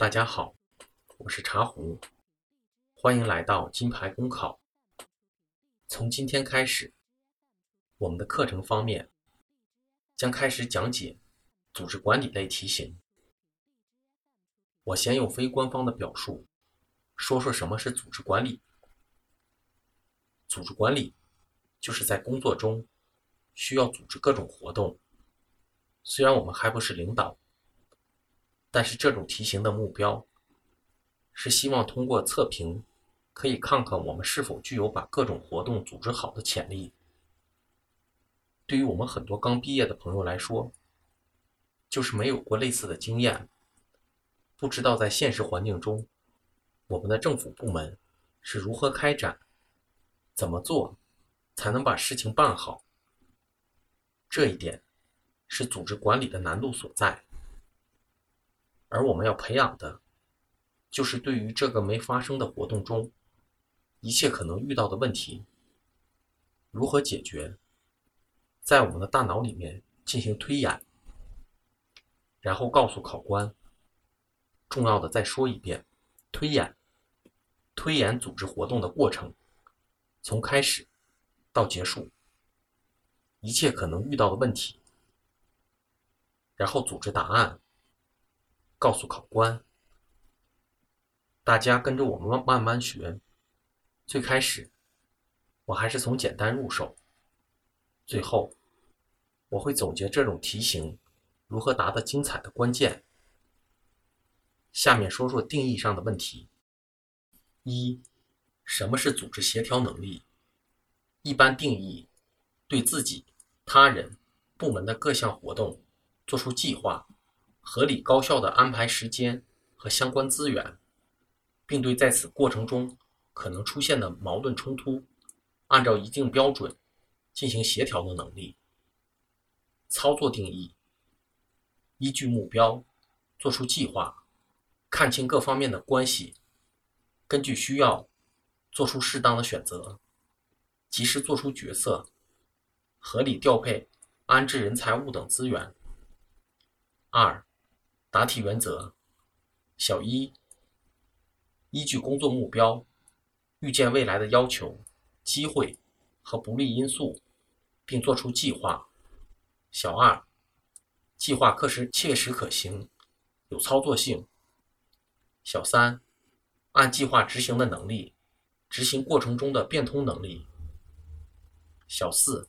大家好，我是茶壶，欢迎来到金牌公考。从今天开始，我们的课程方面将开始讲解组织管理类题型。我先用非官方的表述说说什么是组织管理。组织管理就是在工作中需要组织各种活动。虽然我们还不是领导。但是这种题型的目标，是希望通过测评，可以看看我们是否具有把各种活动组织好的潜力。对于我们很多刚毕业的朋友来说，就是没有过类似的经验，不知道在现实环境中，我们的政府部门是如何开展，怎么做，才能把事情办好。这一点，是组织管理的难度所在。而我们要培养的，就是对于这个没发生的活动中，一切可能遇到的问题，如何解决，在我们的大脑里面进行推演，然后告诉考官。重要的再说一遍，推演，推演组织活动的过程，从开始到结束，一切可能遇到的问题，然后组织答案。告诉考官，大家跟着我们慢慢学。最开始，我还是从简单入手。最后，我会总结这种题型如何答得精彩的关键。下面说说定义上的问题。一，什么是组织协调能力？一般定义，对自己、他人、部门的各项活动做出计划。合理高效地安排时间和相关资源，并对在此过程中可能出现的矛盾冲突，按照一定标准进行协调的能力。操作定义：依据目标做出计划，看清各方面的关系，根据需要做出适当的选择，及时做出决策，合理调配、安置人财物等资源。二。答题原则：小一，依据工作目标，预见未来的要求、机会和不利因素，并做出计划。小二，计划可实切实可行，有操作性。小三，按计划执行的能力，执行过程中的变通能力。小四，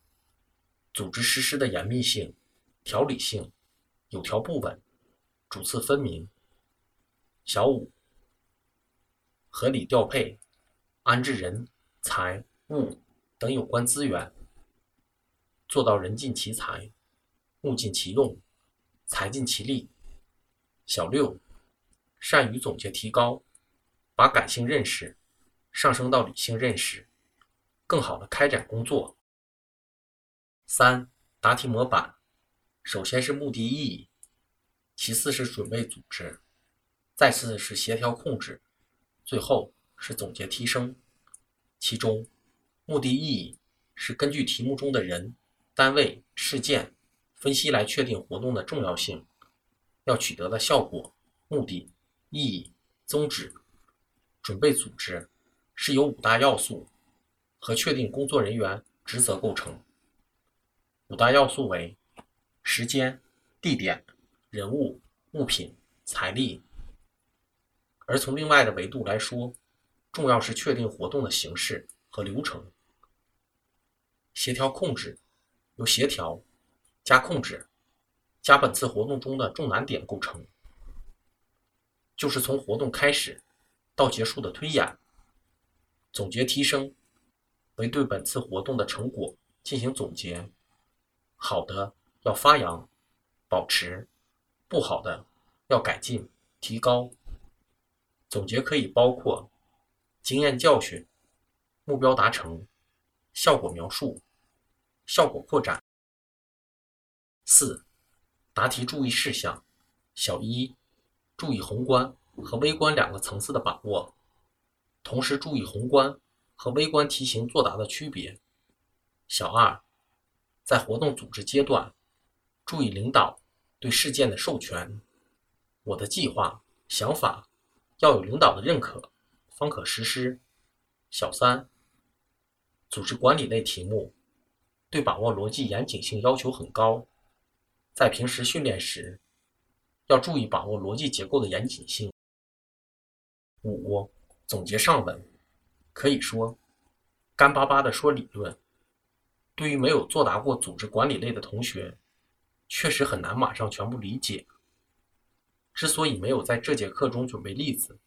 组织实施的严密性、条理性、有条不紊。主次分明。小五，合理调配、安置人、财、物等有关资源，做到人尽其才、物尽其用、财尽其力。小六，善于总结提高，把感性认识上升到理性认识，更好的开展工作。三、答题模板，首先是目的意义。其次是准备组织，再次是协调控制，最后是总结提升。其中，目的意义是根据题目中的人、单位、事件分析来确定活动的重要性，要取得的效果、目的、意义、宗旨。准备组织是由五大要素和确定工作人员职责构成。五大要素为：时间、地点。人物、物品、财力，而从另外的维度来说，重要是确定活动的形式和流程。协调控制由协调加控制加本次活动中的重难点构成，就是从活动开始到结束的推演。总结提升为对本次活动的成果进行总结，好的要发扬、保持。不好的要改进提高。总结可以包括经验教训、目标达成、效果描述、效果扩展。四、答题注意事项：小一，注意宏观和微观两个层次的把握，同时注意宏观和微观题型作答的区别。小二，在活动组织阶段，注意领导。对事件的授权，我的计划想法要有领导的认可，方可实施。小三，组织管理类题目对把握逻辑严谨性要求很高，在平时训练时要注意把握逻辑结构的严谨性。五，总结上文，可以说，干巴巴的说理论，对于没有作答过组织管理类的同学，确实很难马上全部理解。之所以没有在这节课中准备例子，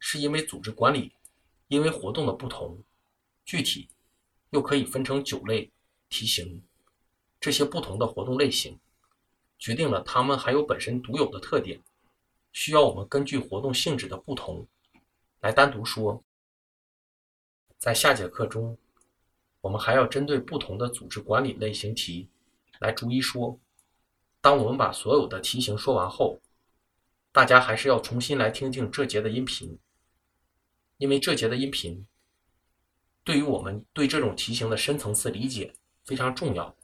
是因为组织管理因为活动的不同，具体又可以分成九类题型，这些不同的活动类型，决定了它们还有本身独有的特点，需要我们根据活动性质的不同。来单独说，在下节课中，我们还要针对不同的组织管理类型题来逐一说。当我们把所有的题型说完后，大家还是要重新来听听这节的音频，因为这节的音频对于我们对这种题型的深层次理解非常重要。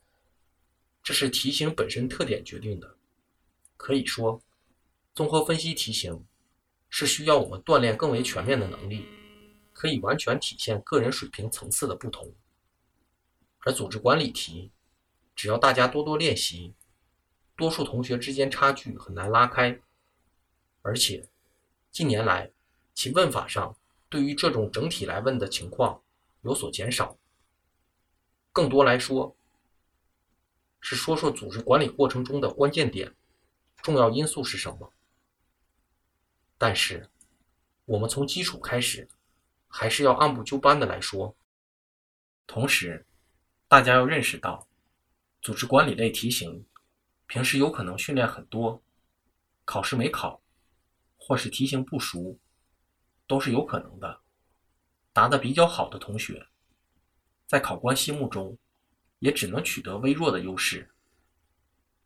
这是题型本身特点决定的。可以说，综合分析题型。是需要我们锻炼更为全面的能力，可以完全体现个人水平层次的不同。而组织管理题，只要大家多多练习，多数同学之间差距很难拉开。而且，近年来其问法上对于这种整体来问的情况有所减少。更多来说，是说说组织管理过程中的关键点、重要因素是什么。但是，我们从基础开始，还是要按部就班的来说。同时，大家要认识到，组织管理类题型，平时有可能训练很多，考试没考，或是题型不熟，都是有可能的。答得比较好的同学，在考官心目中，也只能取得微弱的优势。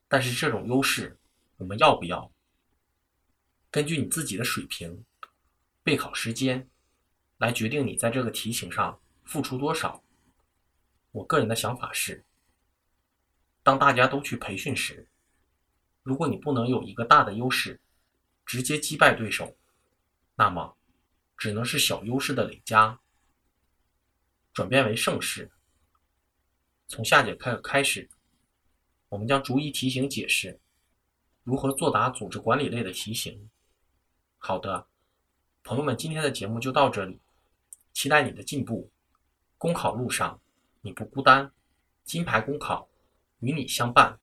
但是这种优势，我们要不要？根据你自己的水平、备考时间来决定你在这个题型上付出多少。我个人的想法是，当大家都去培训时，如果你不能有一个大的优势，直接击败对手，那么只能是小优势的累加，转变为胜势。从下节课开始，我们将逐一题型解释如何作答组织管理类的题型。好的，朋友们，今天的节目就到这里，期待你的进步。公考路上你不孤单，金牌公考与你相伴。